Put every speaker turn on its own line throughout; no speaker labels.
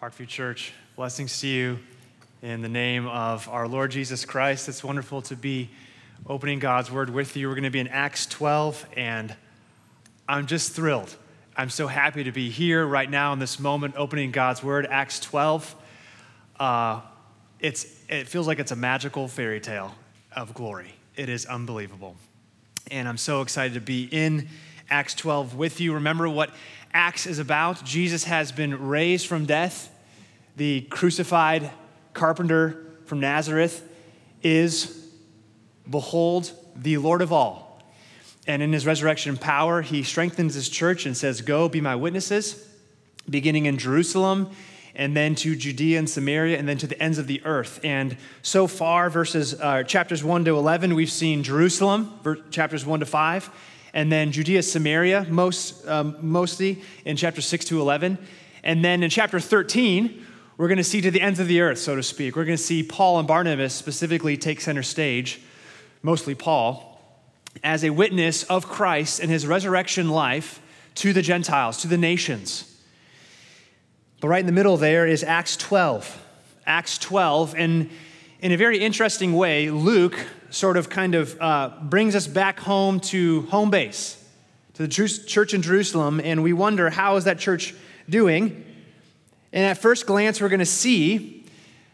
Parkview Church, blessings to you in the name of our Lord Jesus Christ. It's wonderful to be opening God's Word with you. We're going to be in Acts 12, and I'm just thrilled. I'm so happy to be here right now in this moment, opening God's Word, Acts 12. Uh, it's, it feels like it's a magical fairy tale of glory. It is unbelievable. And I'm so excited to be in Acts 12 with you. Remember what Acts is about? Jesus has been raised from death the crucified carpenter from Nazareth is, behold, the Lord of all. And in his resurrection power, he strengthens his church and says, Go be my witnesses, beginning in Jerusalem, and then to Judea and Samaria, and then to the ends of the earth. And so far, verses uh, chapters 1 to 11, we've seen Jerusalem, chapters 1 to 5, and then Judea, Samaria, most, um, mostly in chapter 6 to 11. And then in chapter 13, we're going to see to the ends of the earth, so to speak. We're going to see Paul and Barnabas specifically take center stage, mostly Paul, as a witness of Christ and his resurrection life to the Gentiles, to the nations. But right in the middle there is Acts 12. Acts 12, and in a very interesting way, Luke sort of kind of uh, brings us back home to home base, to the church in Jerusalem, and we wonder how is that church doing? And at first glance, we're going to see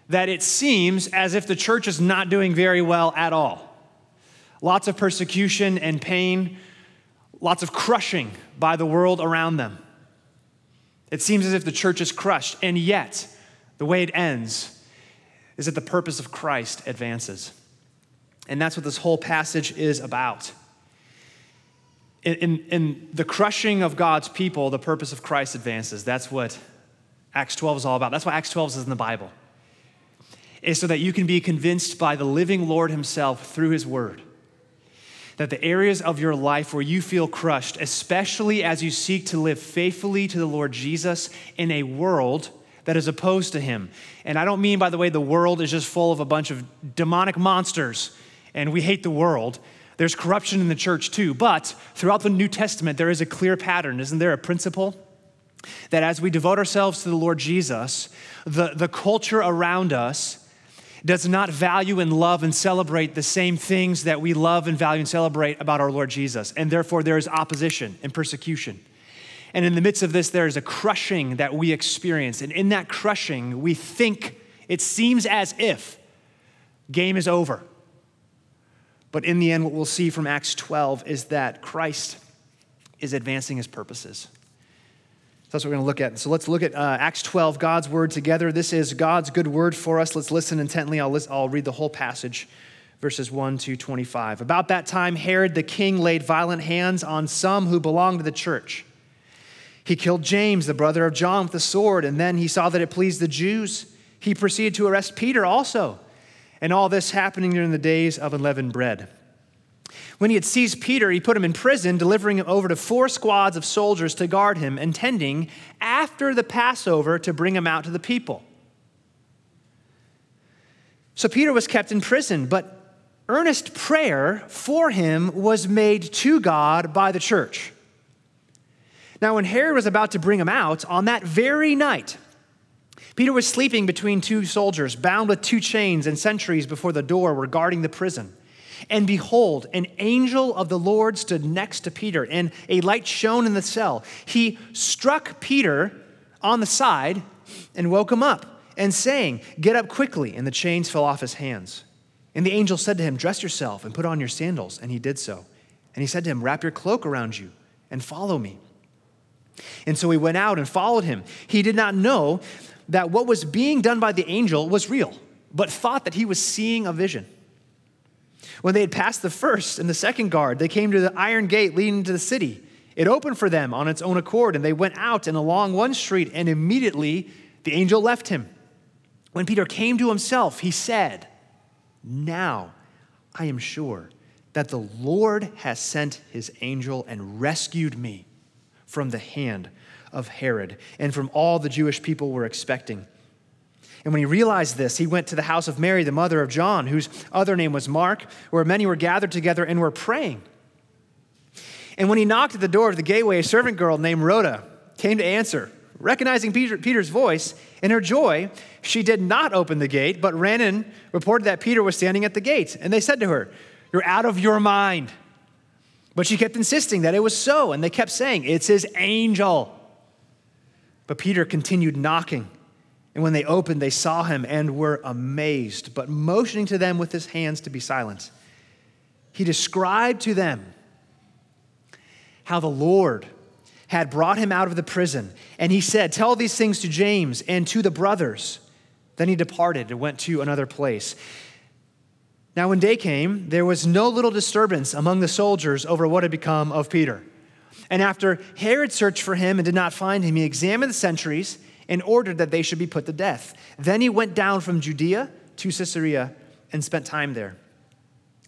that it seems as if the church is not doing very well at all. Lots of persecution and pain, lots of crushing by the world around them. It seems as if the church is crushed, and yet, the way it ends is that the purpose of Christ advances. And that's what this whole passage is about. In, in, in, the crushing of God's people, the purpose of Christ advances. That's what Acts 12 is all about. That's why Acts 12 is in the Bible. Is so that you can be convinced by the living Lord Himself through His Word that the areas of your life where you feel crushed, especially as you seek to live faithfully to the Lord Jesus in a world that is opposed to Him. And I don't mean, by the way, the world is just full of a bunch of demonic monsters and we hate the world. There's corruption in the church too. But throughout the New Testament, there is a clear pattern. Isn't there a principle? that as we devote ourselves to the Lord Jesus, the, the culture around us does not value and love and celebrate the same things that we love and value and celebrate about our Lord Jesus. And therefore, there is opposition and persecution. And in the midst of this, there is a crushing that we experience. And in that crushing, we think it seems as if game is over. But in the end, what we'll see from Acts 12 is that Christ is advancing his purposes. That's what we're going to look at. So let's look at uh, Acts 12, God's word together. This is God's good word for us. Let's listen intently. I'll, list, I'll read the whole passage, verses 1 to 25. About that time, Herod the king laid violent hands on some who belonged to the church. He killed James, the brother of John, with a sword, and then he saw that it pleased the Jews. He proceeded to arrest Peter also. And all this happening during the days of unleavened bread. When he had seized Peter, he put him in prison, delivering him over to four squads of soldiers to guard him, intending after the Passover to bring him out to the people. So Peter was kept in prison, but earnest prayer for him was made to God by the church. Now, when Herod was about to bring him out, on that very night, Peter was sleeping between two soldiers, bound with two chains, and sentries before the door were guarding the prison. And behold, an angel of the Lord stood next to Peter, and a light shone in the cell. He struck Peter on the side and woke him up, and saying, Get up quickly. And the chains fell off his hands. And the angel said to him, Dress yourself and put on your sandals. And he did so. And he said to him, Wrap your cloak around you and follow me. And so he went out and followed him. He did not know that what was being done by the angel was real, but thought that he was seeing a vision. When they had passed the first and the second guard, they came to the iron gate leading to the city. It opened for them on its own accord, and they went out and along one street, and immediately the angel left him. When Peter came to himself, he said, Now I am sure that the Lord has sent his angel and rescued me from the hand of Herod and from all the Jewish people were expecting. And when he realized this, he went to the house of Mary, the mother of John, whose other name was Mark, where many were gathered together and were praying. And when he knocked at the door of the gateway, a servant girl named Rhoda came to answer.
Recognizing Peter, Peter's voice, in her joy, she did not open the gate, but ran in, reported that Peter was standing at the gate. And they said to her, You're out of your mind. But she kept insisting that it was so, and they kept saying, It's his angel. But Peter continued knocking. And when they opened, they saw him and were amazed. But motioning to them with his hands to be silent, he described to them how the Lord had brought him out of the prison. And he said, Tell these things to James and to the brothers. Then he departed and went to another place. Now, when day came, there was no little disturbance among the soldiers over what had become of Peter. And after Herod searched for him and did not find him, he examined the sentries and ordered that they should be put to death. Then he went down from Judea to Caesarea and spent time there.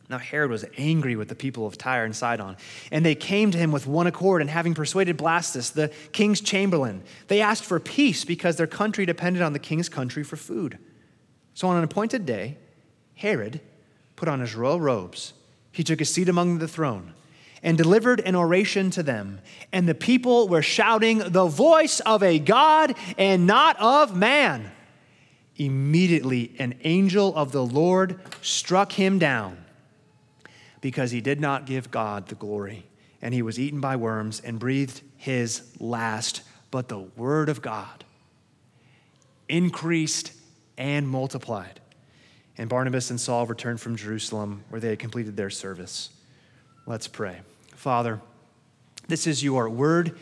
Now Herod was angry with the people of Tyre and Sidon, and they came to him with one accord, and having persuaded Blastus, the king's chamberlain, they asked for peace because their country depended on the king's country for food. So on an appointed day, Herod put on his royal robes. He took his seat among the throne and delivered an oration to them. And the people were shouting, The voice of a God and not of man. Immediately, an angel of the Lord struck him down because he did not give God the glory. And he was eaten by worms and breathed his last. But the word of God increased and multiplied. And Barnabas and Saul returned from Jerusalem where they had completed their service. Let's pray. Father, this is your word.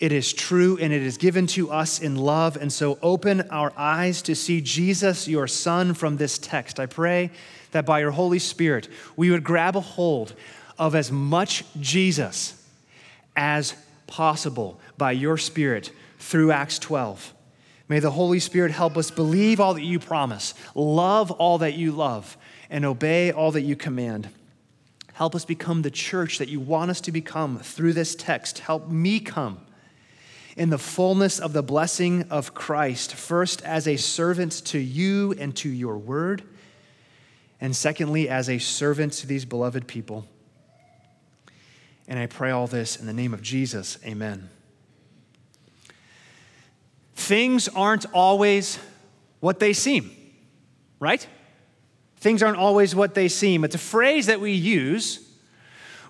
It is true and it is given to us in love. And so open our eyes to see Jesus, your Son, from this text. I pray that by your Holy Spirit, we would grab a hold of as much Jesus as possible by your Spirit through Acts 12. May the Holy Spirit help us believe all that you promise, love all that you love, and obey all that you command. Help us become the church that you want us to become through this text. Help me come in the fullness of the blessing of Christ, first as a servant to you and to your word, and secondly, as a servant to these beloved people. And I pray all this in the name of Jesus. Amen. Things aren't always what they seem, right? Things aren't always what they seem. It's a phrase that we use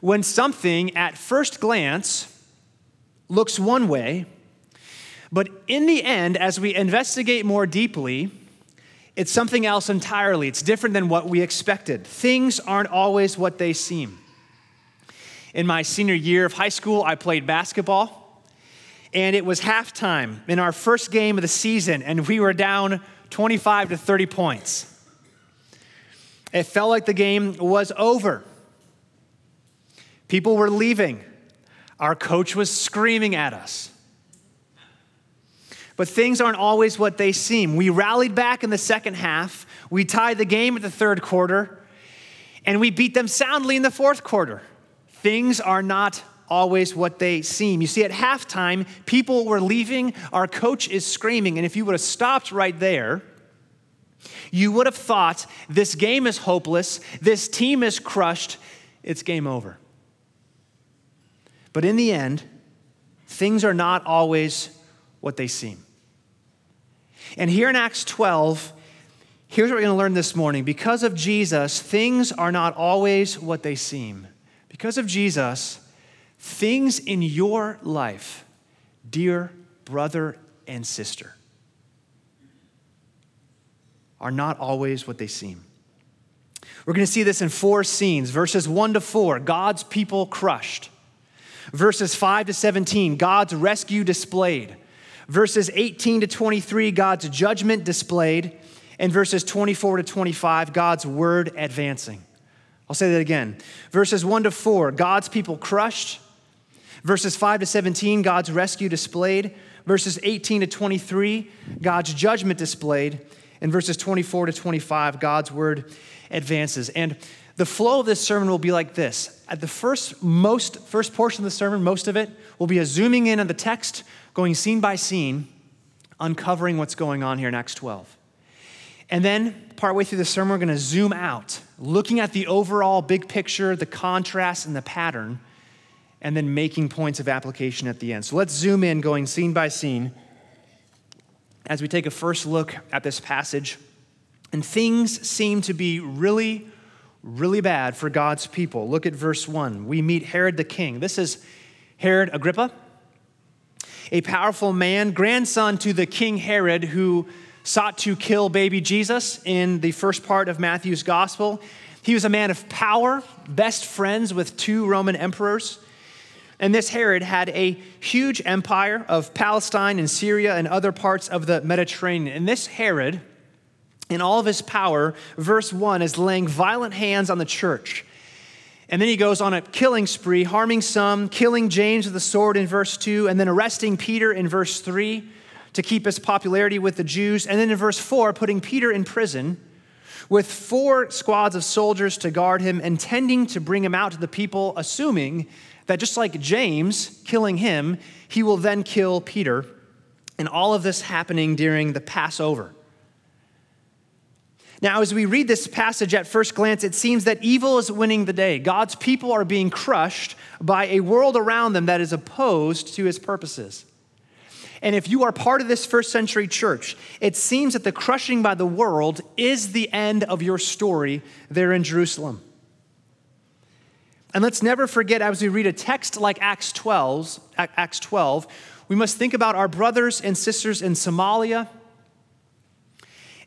when something at first glance looks one way, but in the end, as we investigate more deeply, it's something else entirely. It's different than what we expected. Things aren't always what they seem. In my senior year of high school, I played basketball, and it was halftime in our first game of the season, and we were down 25 to 30 points. It felt like the game was over. People were leaving. Our coach was screaming at us. But things aren't always what they seem. We rallied back in the second half, we tied the game at the third quarter, and we beat them soundly in the fourth quarter. Things are not always what they seem. You see, at halftime, people were leaving, our coach is screaming, and if you would have stopped right there, you would have thought this game is hopeless, this team is crushed, it's game over. But in the end, things are not always what they seem. And here in Acts 12, here's what we're going to learn this morning. Because of Jesus, things are not always what they seem. Because of Jesus, things in your life, dear brother and sister, are not always what they seem. We're going to see this in four scenes verses 1 to 4, God's people crushed. Verses 5 to 17, God's rescue displayed verses 18 to 23, God's judgment displayed, and verses 24 to 25, God's word advancing. I'll say that again. Verses 1 to 4, God's people crushed. Verses 5 to 17, God's rescue displayed. Verses 18 to 23, God's judgment displayed. And verses 24 to 25, God's word advances. And the flow of this sermon will be like this. At the first most first portion of the sermon, most of it will be a zooming in on the text, going scene by scene, uncovering what's going on here in Acts 12. And then, partway through the sermon, we're going to zoom out, looking at the overall big picture, the contrast, and the pattern, and then making points of application at the end. So let's zoom in, going scene by scene as we take a first look at this passage. And things seem to be really, really bad for God's people. Look at verse 1. We meet Herod the king. This is Herod Agrippa, a powerful man, grandson to the king Herod, who sought to kill baby Jesus in the first part of Matthew's gospel. He was a man of power, best friends with two Roman emperors. And this Herod had a huge empire of Palestine and Syria and other parts of the Mediterranean. And this Herod, in all of his power, verse 1, is laying violent hands on the church. And then he goes on a killing spree, harming some, killing James with a sword in verse 2, and then arresting Peter in verse 3 to keep his popularity with the Jews. And then in verse 4, putting Peter in prison with four squads of soldiers to guard him, intending to bring him out to the people, assuming that just like James killing him, he will then kill Peter. And all of this happening during the Passover. Now, as we read this passage at first glance, it seems that evil is winning the day. God's people are being crushed by a world around them that is opposed to his purposes. And if you are part of this first century church, it seems that the crushing by the world is the end of your story there in Jerusalem. And let's never forget, as we read a text like Acts 12, Acts 12, we must think about our brothers and sisters in Somalia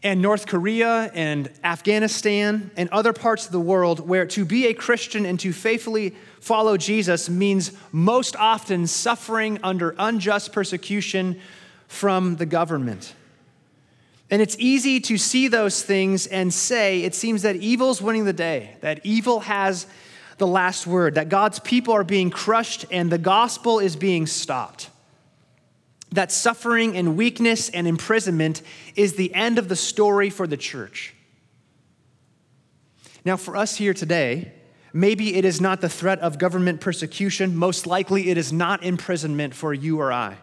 and North Korea and Afghanistan and other parts of the world where to be a Christian and to faithfully follow Jesus means most often suffering under unjust persecution from the government. And it's easy to see those things and say it seems that evil's winning the day, that evil has the last word, that God's people are being crushed and the gospel is being stopped that suffering and weakness and imprisonment is the end of the story for the church. Now, for us here today, maybe it is not the threat of government persecution. Most likely, it is not imprisonment for you or I.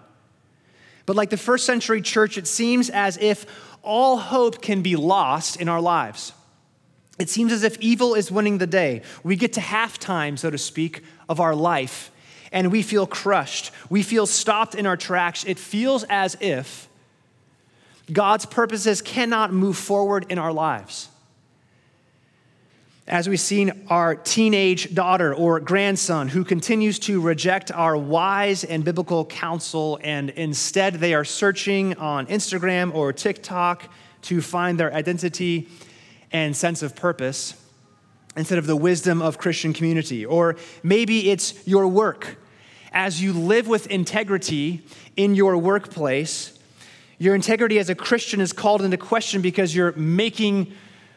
But like the first century church, it seems as if all hope can be lost in our lives. It seems as if evil is winning the day. We get to halftime, so to speak, of our life, and we feel crushed. We feel stopped in our tracks. It feels as if God's purposes cannot move forward in our lives. As we've seen our teenage daughter or grandson who continues to reject our wise and biblical counsel, and instead they are searching on Instagram or TikTok to find their identity and sense of purpose instead of the wisdom of Christian community. Or maybe it's your work. As you live with integrity in your workplace, your integrity as a Christian is called into question because you're making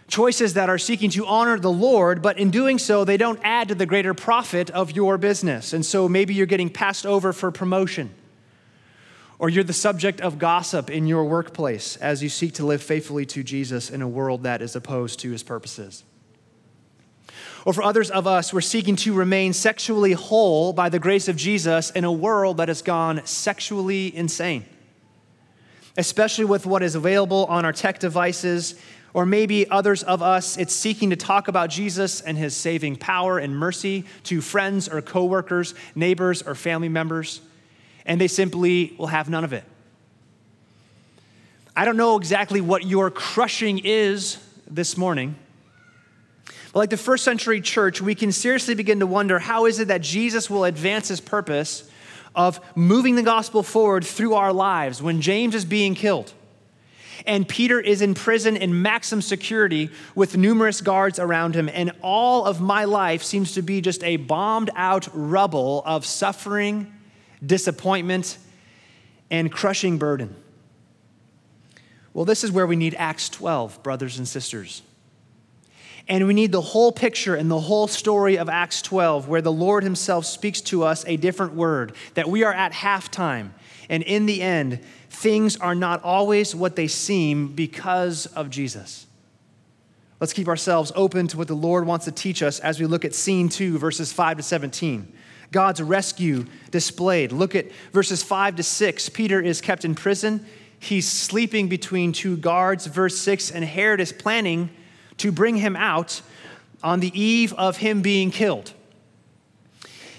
choices that are seeking to honor the Lord, but in doing so, they don't add to the greater profit of your business. And so maybe you're getting passed over for promotion, or you're the subject of gossip in your workplace as you seek to live faithfully to Jesus in a world that is opposed to his purposes. Or for others of us, we're seeking to remain sexually whole by the grace of Jesus in a world that has gone sexually insane, especially with what is available on our tech devices. Or maybe others of us, it's seeking to talk about Jesus and his saving power and mercy to friends or coworkers, neighbors or family members, and they simply will have none of it. I don't know exactly what your crushing is this morning. But like the first century church, we can seriously begin to wonder how is it that Jesus will advance his purpose of moving the gospel forward through our lives when James is being killed and Peter is in prison in maximum security with numerous guards around him, and all of my life seems to be just a bombed out rubble of suffering, disappointment, and crushing burden. Well, this is where we need Acts 12, brothers and sisters. And we need the whole picture and the whole story of Acts 12, where the Lord Himself speaks to us a different word, that we are at halftime. And in the end, things are not always what they seem because of Jesus. Let's keep ourselves open to what the Lord wants to teach us as we look at scene 2, verses 5 to 17. God's rescue displayed. Look at verses 5 to 6. Peter is kept in prison. He's sleeping between two guards. Verse 6 And Herod is planning to bring him out on the eve of him being killed.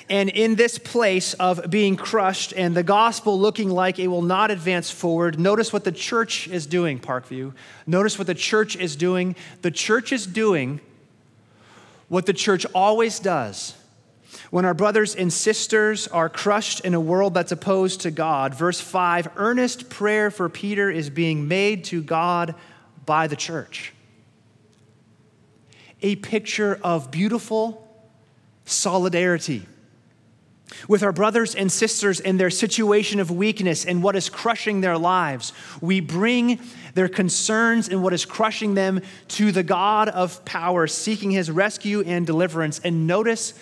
And in this place of being crushed and the gospel looking like it will not advance forward, notice what the church is doing, Parkview. Notice what the church is doing. The church is doing what the church always does. When our brothers and sisters are crushed in a world that's opposed to God, verse 5 earnest prayer for Peter is being made to God by the church. A picture of beautiful solidarity with our brothers and sisters in their situation of weakness and what is crushing their lives. We bring their concerns and what is crushing them to the God of power, seeking his rescue and deliverance. And notice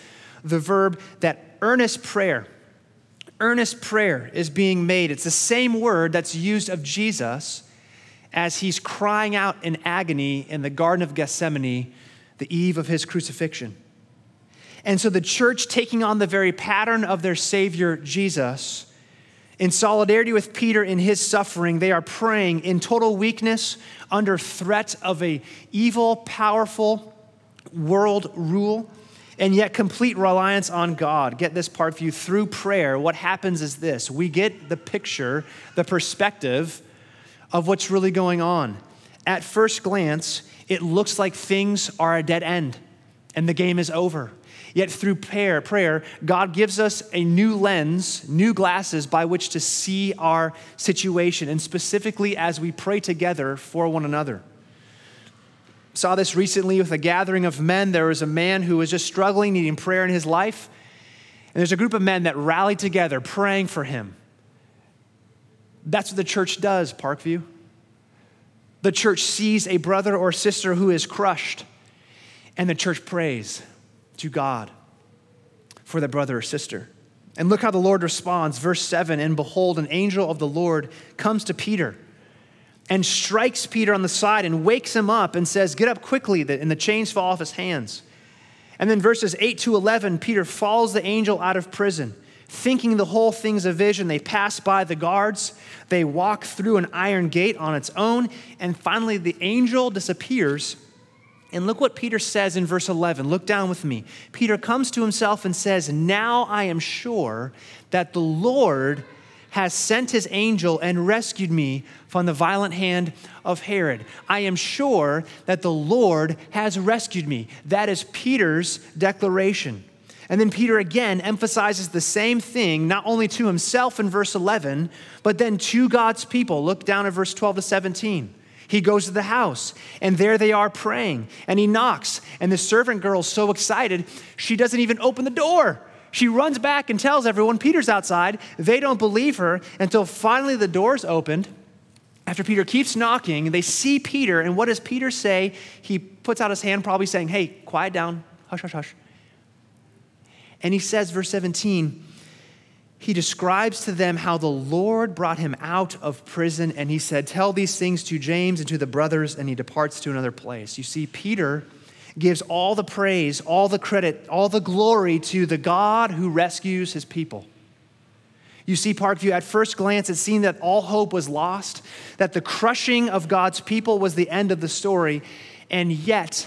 the verb that earnest prayer. Earnest prayer is being made. It's the same word that's used of Jesus as he's crying out in agony in the Garden of Gethsemane, the eve of his crucifixion. And so the church, taking on the very pattern of their Savior Jesus, in solidarity with Peter in his suffering, they are praying in total weakness under threat of a evil, powerful world rule, and yet complete reliance on God. Get this part for you through prayer. What happens is this we get the picture, the perspective of what's really going on. At first glance, it looks like things are a dead end and the game is over. Yet through prayer, prayer, God gives us a new lens, new glasses by which to see our situation, and specifically as we pray together for one another. Saw this recently with a gathering of men. There was a man who was just struggling, needing prayer in his life. And there's a group of men that rallied together, praying for him. That's what the church does, Parkview. The church sees a brother or sister who is crushed, and the church prays to God for the brother or sister. And look how the Lord responds. Verse 7 And behold, an angel of the Lord comes to Peter and strikes Peter on the side and wakes him up and says, Get up quickly, and the chains fall off his hands. And then verses 8 to 11, Peter follows the angel out of prison. Thinking the whole thing's a vision, they pass by the guards. They walk through an iron gate on its own. And finally, the angel disappears and look what Peter says in verse 11. Look down with me. Peter comes to himself and says, Now I am sure that the Lord has sent his angel and rescued me from the violent hand of Herod. I am sure that the Lord has rescued me. That is Peter's declaration. And then Peter again emphasizes the same thing, not only to himself in verse 11, but then to God's people. Look down at verse 12 to 17. He goes to the house, and there they are praying, and he knocks, and the servant girl's so excited, she doesn't even open the door. She runs back and tells everyone Peter's outside. They don't believe her until finally the door's opened. After Peter keeps knocking, they see Peter, and what does Peter say? He puts out his hand, probably saying, Hey, quiet down, hush, hush, hush. And he says, verse 17, he describes to them how the Lord brought him out of prison, and he said, Tell these things to James and to the brothers, and he departs to another place. You see, Peter gives all the praise, all the credit, all the glory to the God who rescues his people. You see, Parkview, at first glance, it seemed that all hope was lost, that the crushing of God's people was the end of the story, and yet,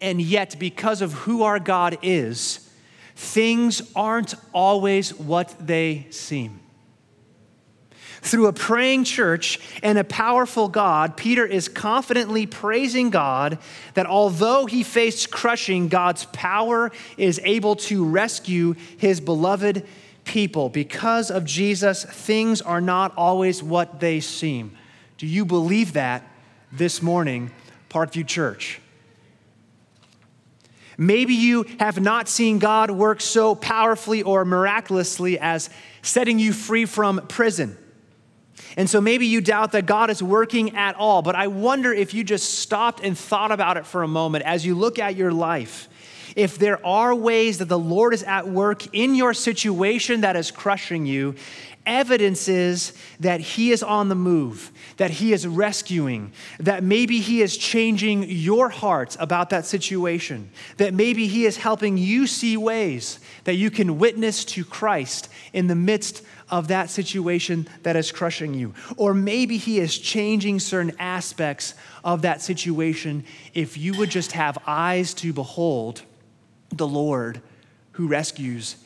and yet, because of who our God is, things aren't always what they seem. Through a praying church and a powerful God, Peter is confidently praising God that although he faced crushing, God's power is able to rescue his beloved people. Because of Jesus, things are not always what they seem. Do you believe that this morning, Parkview Church? Maybe you have not seen God work so powerfully or miraculously as setting you free from prison. And so maybe you doubt that God is working at all, but I wonder if you just stopped and thought about it for a moment as you look at your life. If there are ways that the Lord is at work in your situation that is crushing you, evidence is that He is on the move, that He is rescuing, that maybe He is changing your heart about that situation, that maybe He is helping you see ways that you can witness to Christ in the midst of that situation that is crushing you. Or maybe He is changing certain aspects of that situation if you would just have eyes to behold the Lord who rescues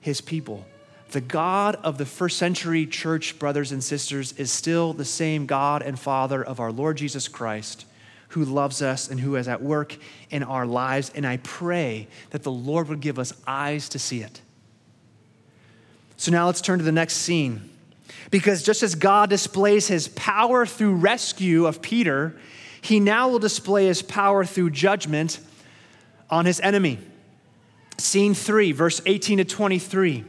his people. The God of the first century church, brothers and sisters, is still the same God and Father of our Lord Jesus Christ, who loves us and who is at work in our lives. And I pray that the Lord would give us eyes to see it. So now let's turn to the next scene. Because just as God displays his power through rescue of Peter, he now will display his power through judgment on his enemy. Scene three, verse 18 to 23.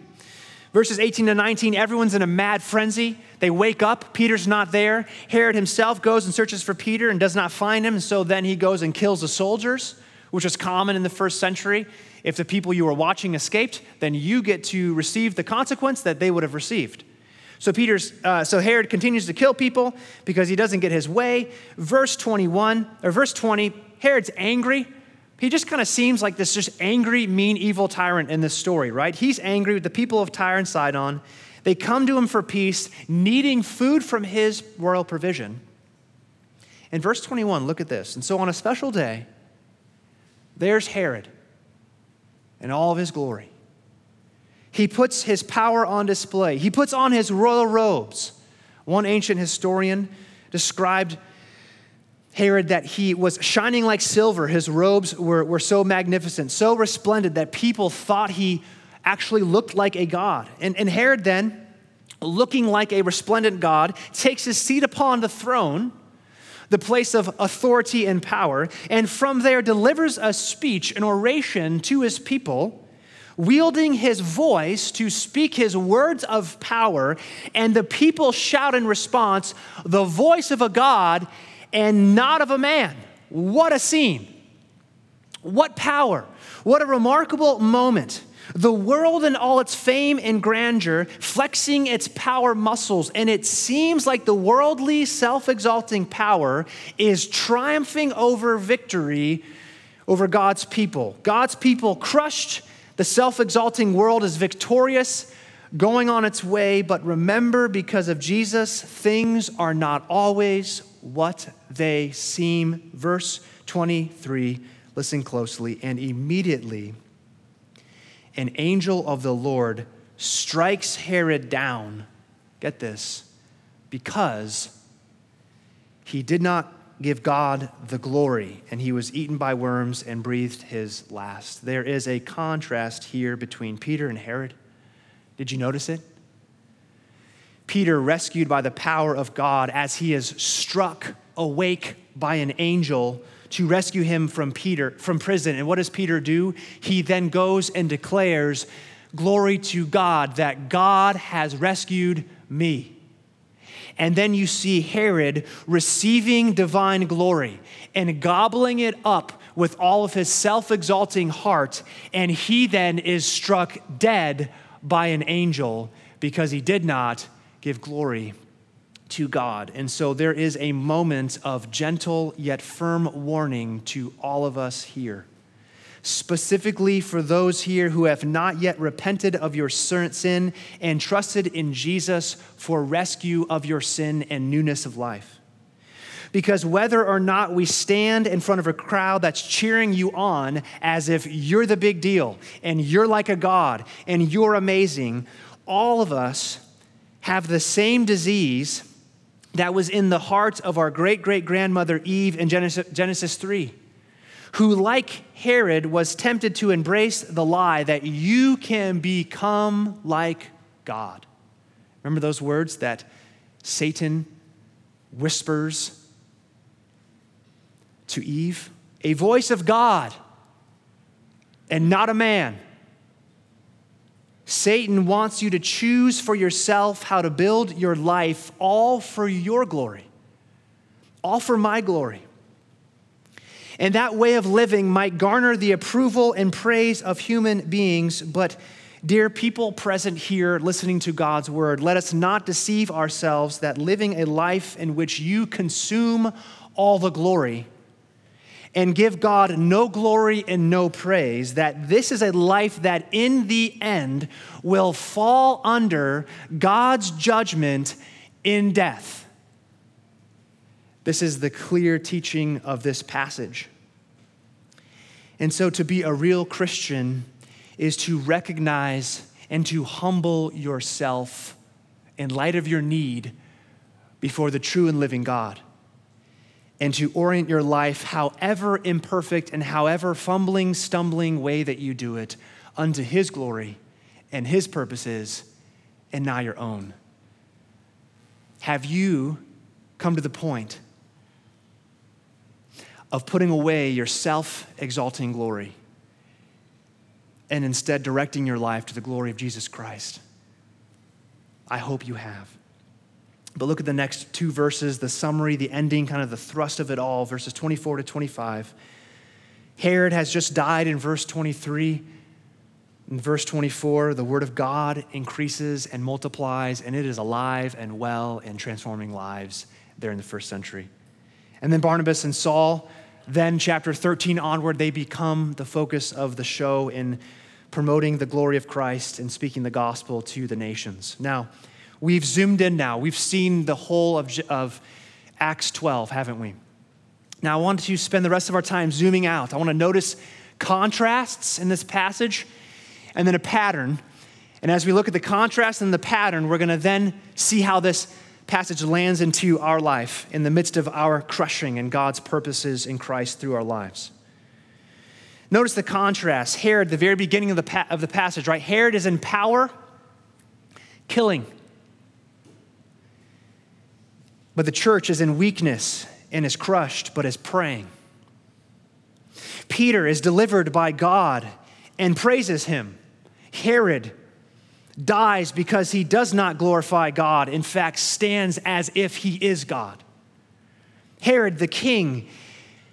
Verses 18 to 19, everyone's in a mad frenzy. They wake up, Peter's not there. Herod himself goes and searches for Peter and does not find him, so then he goes and kills the soldiers, which was common in the first century. If the people you were watching escaped, then you get to receive the consequence that they would have received. So Peter's, uh, so Herod continues to kill people because he doesn't get his way. Verse 21 or verse 20, Herod's angry he just kind of seems like this just angry, mean, evil tyrant in this story, right? He's angry with the people of Tyre and Sidon. They come to him for peace, needing food from his royal provision. In verse 21, look at this. And so on a special day, there's Herod in all of his glory. He puts his power on display, he puts on his royal robes. One ancient historian described Herod that he was shining like silver. His robes were, were so magnificent, so resplendent that people thought he actually looked like a god. And, and Herod then, looking like a resplendent god, takes his seat upon the throne, the place of authority and power, and from there delivers a speech, an oration to his people, wielding his voice to speak his words of power. And the people shout in response, The voice of a God and not of a man. What a scene! What power! What a remarkable moment. The world in all its fame and grandeur, flexing its power muscles, and it seems like the worldly, self exalting power is triumphing over victory over God's people. God's people crushed, the self exalting world is victorious, going on its way. But remember, because of Jesus, things are not always what they seem. Verse 23, listen closely. And immediately an angel of the Lord strikes Herod down. Get this, because he did not give God the glory, and he was eaten by worms and breathed his last. There is a contrast here between Peter and Herod. Did you notice it? Peter rescued by the power of God as he is struck awake by an angel to rescue him from Peter from prison. And what does Peter do? He then goes and declares, "Glory to God that God has rescued me." And then you see Herod receiving divine glory and gobbling it up with all of his self exalting heart. And he then is struck dead by an angel because he did not give glory to God. And so there is a moment of gentle yet firm warning to all of us here. Specifically for those here who have not yet repented of your sin and trusted in Jesus for rescue of your sin and newness of life. Because whether or not we stand in front of a crowd that's cheering you on as if you're the big deal and you're like a God and you're amazing, all of us have the same disease that was in the heart of our great great grandmother Eve in Genesis, Genesis 3, who, like Herod, was tempted to embrace the lie that you can become like God. Remember those words that Satan whispers to Eve? A voice of God and not a man. Satan wants you to choose for yourself how to build your life, all for your glory, all for my glory. And that way of living might garner the approval and praise of human beings, but dear people present here listening to God's word, let us not deceive ourselves that living a life in which you consume all the glory and give God no glory and no praise, that this is a life that in the end will fall under God's judgment in death. This is the clear teaching of this passage. And so, to be a real Christian is to recognize and to humble yourself in light of your need before the true and living God, and to orient your life, however imperfect and however fumbling, stumbling way that you do it, unto His glory and His purposes, and not your own. Have you come to the point of putting away your self exalting glory and instead directing your life to the glory of Jesus Christ? I hope you have. But look at the next two verses, the summary, the ending, kind of the thrust of it all, verses 24 to 25. Herod has just died in verse 23. In verse 24, the word of God increases and multiplies, and it is alive and well and transforming lives there in the first century. And then Barnabas and Saul, then chapter 13 onward, they become the focus of the show in promoting the glory of Christ and speaking the gospel to the nations. Now, we've zoomed in now. We've seen the whole of, of Acts 12, haven't we? Now, I want to spend the rest of our time zooming out. I want to notice contrasts in this passage and then a pattern. And as we look at the contrast and the pattern, we're going to then see how this passage lands into our life in the midst of our crushing and God's purposes in Christ through our lives. Notice the contrast. Herod, the very beginning of the, pa- of the passage, right? Herod is in power, killing. But the church is in weakness and is crushed, but is praying. Peter is delivered by God and praises him. Herod dies because he does not glorify God, in fact, stands as if he is God. Herod, the king,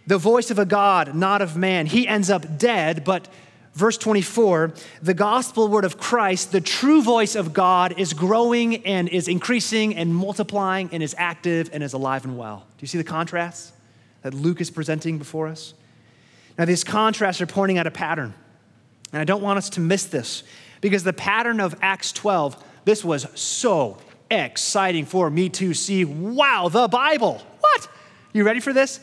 the voice of a God, not of man, he ends up dead, but verse 24, the gospel word of Christ, the true voice of God, is growing and is increasing and multiplying and is active and is alive and well. Do you see the contrasts that Luke is presenting before us? Now, these contrasts are pointing at a pattern. And I don't want us to miss this because the pattern of Acts 12, this was so exciting for me to see. Wow, the Bible. What? You ready for this?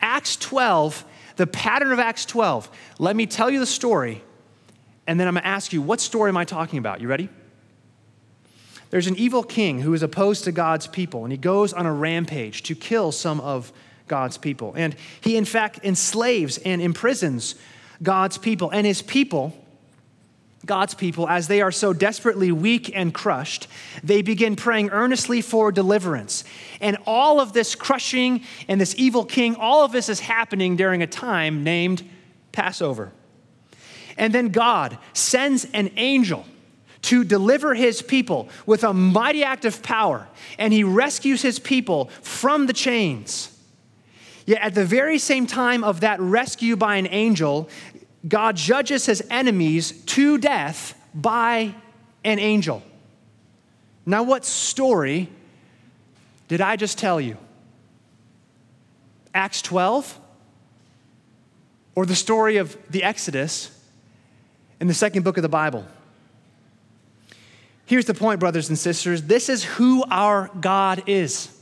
Acts 12, the pattern of Acts 12. Let me tell you the story, and then I'm gonna ask you, what story am I talking about? You ready? There's an evil king who is opposed to God's people, and he goes on a rampage to kill some of God's people. And he, in fact, enslaves and imprisons God's people. And his people, God's people, as they are so desperately weak and crushed, they begin praying earnestly for deliverance. And all of this crushing and this evil king, all of this is happening during a time named Passover. And then God sends an angel to deliver his people with a mighty act of power, and he rescues his people from the chains. Yet at the very same time of that rescue by an angel, God judges his enemies to death by an angel. Now, what story did I just tell you? Acts 12? Or the story of the Exodus in the second book of the Bible? Here's the point, brothers and sisters this is who our God is.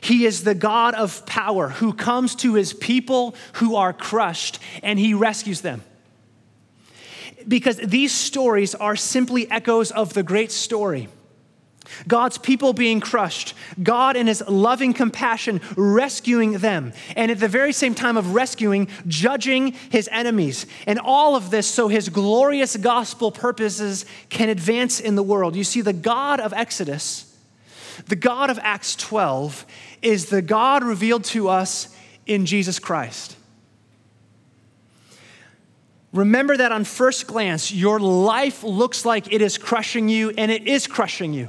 He is the God of power who comes to his people who are crushed and he rescues them. Because these stories are simply echoes of the great story. God's people being crushed, God in his loving compassion rescuing them, and at the very same time of rescuing, judging his enemies. And all of this so his glorious gospel purposes can advance in the world. You see, the God of Exodus, the God of Acts 12, is the God revealed to us in Jesus Christ. Remember that on first glance, your life looks like it is crushing you, and it is crushing you.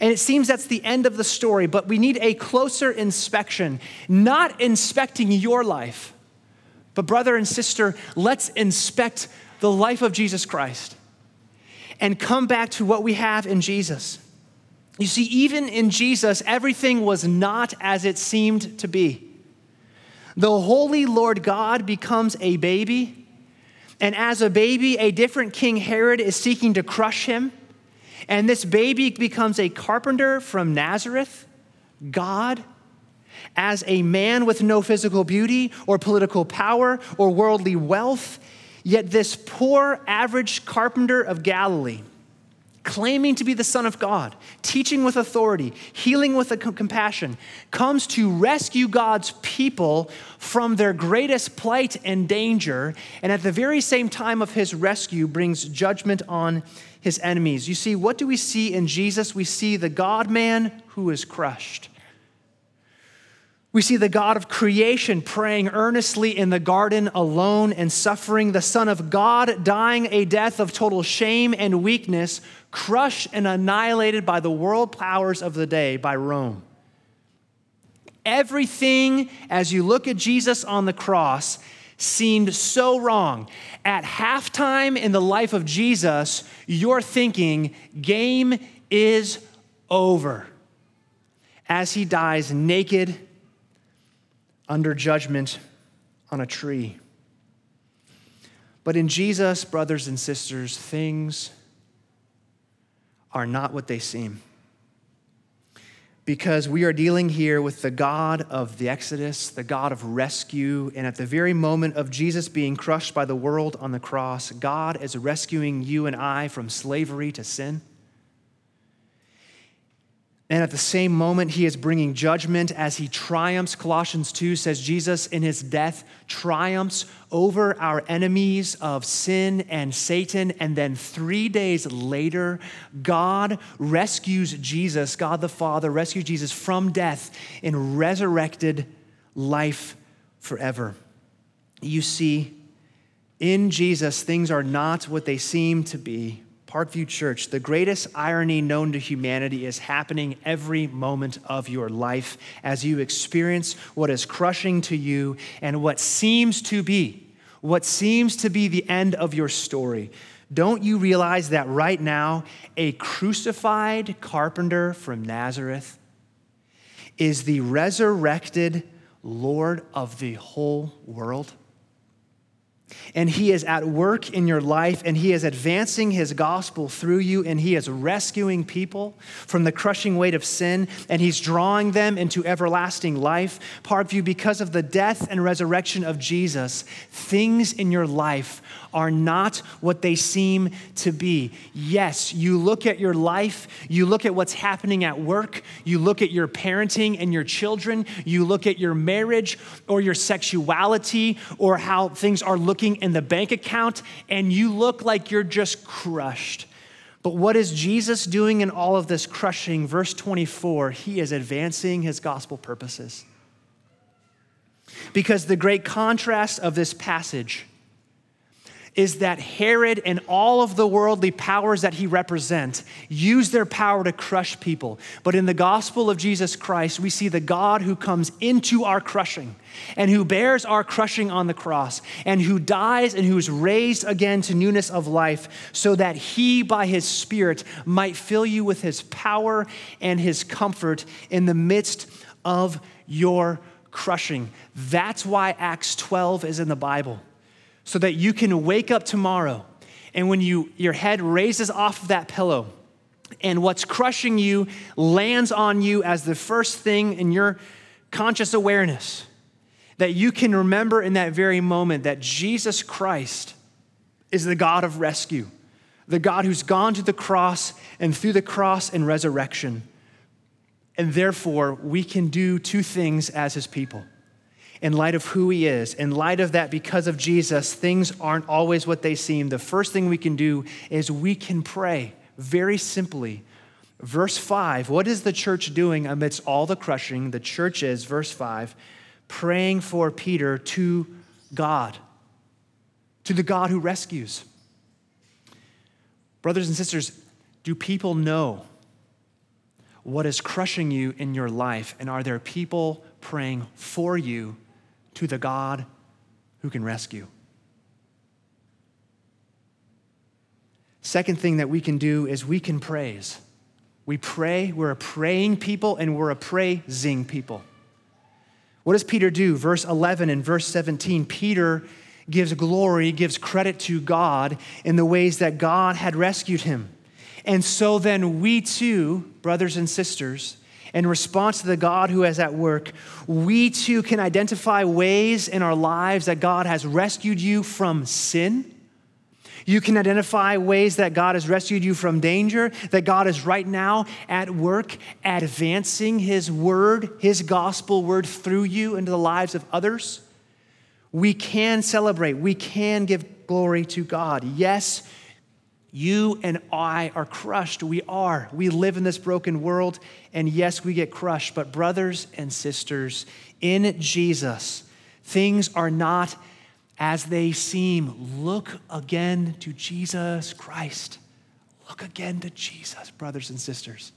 And it seems that's the end of the story, but we need a closer inspection, not inspecting your life, but brother and sister, let's inspect the life of Jesus Christ and come back to what we have in Jesus. You see, even in Jesus, everything was not as it seemed to be. The holy Lord God becomes a baby, and as a baby, a different King Herod is seeking to crush him. And this baby becomes a carpenter from Nazareth, God, as a man with no physical beauty or political power or worldly wealth. Yet this poor, average carpenter of Galilee, claiming to be the Son of God, teaching with authority, healing with compassion, comes to rescue God's people from their greatest plight and danger, and at the very same time of his rescue, brings judgment on his enemies. You see, what do we see in Jesus? We see the God man who is crushed. We see the God of creation praying earnestly in the garden alone and suffering, the Son of God dying a death of total shame and weakness, crushed and annihilated by the world powers of the day, by Rome. Everything, as you look at Jesus on the cross, seemed so wrong. At halftime in the life of Jesus, you're thinking, game is over. As he dies naked under judgment on a tree. But in Jesus, brothers and sisters, things are not what they seem. Because we are dealing here with the God of the Exodus, the God of rescue, and at the very moment of Jesus being crushed by the world on the cross, God is rescuing you and I from slavery to sin. And at the same moment, he is bringing judgment as he triumphs. Colossians 2 says Jesus, in his death, triumphs over our enemies of sin and Satan. And then three days later, God rescues Jesus, God the Father rescues Jesus from death in resurrected life forever. You see, in Jesus, things are not what they seem to be. Parkview Church, the greatest irony known to humanity is happening every moment of your life as you experience what is crushing to you and what seems to be, what seems to be the end of your story. Don't you realize that right now, a crucified carpenter from Nazareth is the resurrected Lord of the whole world? And He is at work in your life, and He is advancing His gospel through you, and He is rescuing people from the crushing weight of sin, and He's drawing them into everlasting life. part Parkview, because of the death and resurrection of Jesus, things in your life are not what they seem to be. Yes, you look at your life, you look at what's happening at work, you look at your parenting and your children, you look at your marriage or your sexuality or how things are looking in the bank account, and you look like you're just crushed. But what is Jesus doing in all of this crushing? Verse 24, he is advancing his gospel purposes. Because the great contrast of this passage is that Herod and all of the worldly powers that he represents use their power to crush people. But in the gospel of Jesus Christ, we see the God who comes into our crushing and who bears our crushing on the cross and who dies and who is raised again to newness of life so that he, by his Spirit, might fill you with his power and his comfort in the midst of your crushing. That's why Acts 12 is in the Bible so that you can wake up tomorrow and when you, your head raises off of that pillow and what's crushing you lands on you as the first thing in your conscious awareness, that you can remember in that very moment that Jesus Christ is the God of rescue, the God who's gone to the cross and through the cross and resurrection. And therefore, we can do two things as his people in light of who he is, in light of that, because of Jesus, things aren't always what they seem. The first thing we can do is we can pray very simply. Verse 5 What is the church doing amidst all the crushing? The church is, verse 5, praying for Peter to God, to the God who rescues. Brothers and sisters, do people know what is crushing you in your life? And are there people praying for you to the God who can rescue. Second thing that we can do is we can praise. We pray, we're a praying people, and we're a praising people. What does Peter do? Verse 11 and verse 17, Peter gives glory, gives credit to God in the ways that God had rescued him. And so then we too, brothers and sisters, in response to the God who is at work, we too can identify ways in our lives that God has rescued you from sin. You can identify ways that God has rescued you from danger, that God is right now at work advancing His word, His gospel word through you into the lives of others. We can celebrate, we can give glory to God. Yes, you and I are crushed. We are. We live in this broken world, and yes, we get crushed. But, brothers and sisters, in Jesus, things are not as they seem. Look again to Jesus Christ. Look again to Jesus, brothers and sisters.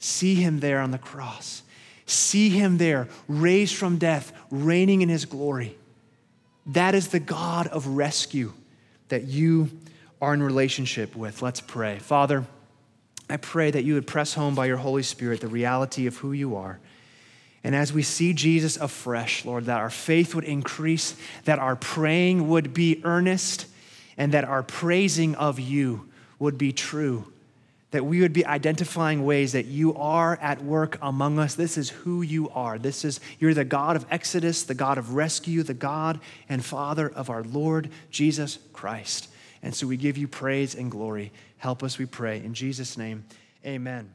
See him there on the cross. See him there, raised from death, reigning in his glory. That is the God of rescue that you are in relationship with. Let's pray. Father, I pray that you would press home by your Holy Spirit the reality of who you are. And as we see Jesus afresh, Lord, that our faith would increase, that our praying would be earnest, and that our praising of you would be true. That we would be identifying ways that you are at work among us. This is who you are. This is, you're the God of Exodus, the God of rescue, the God and Father of our Lord Jesus Christ. And so we give you praise and glory. Help us, we pray. In Jesus' name, amen.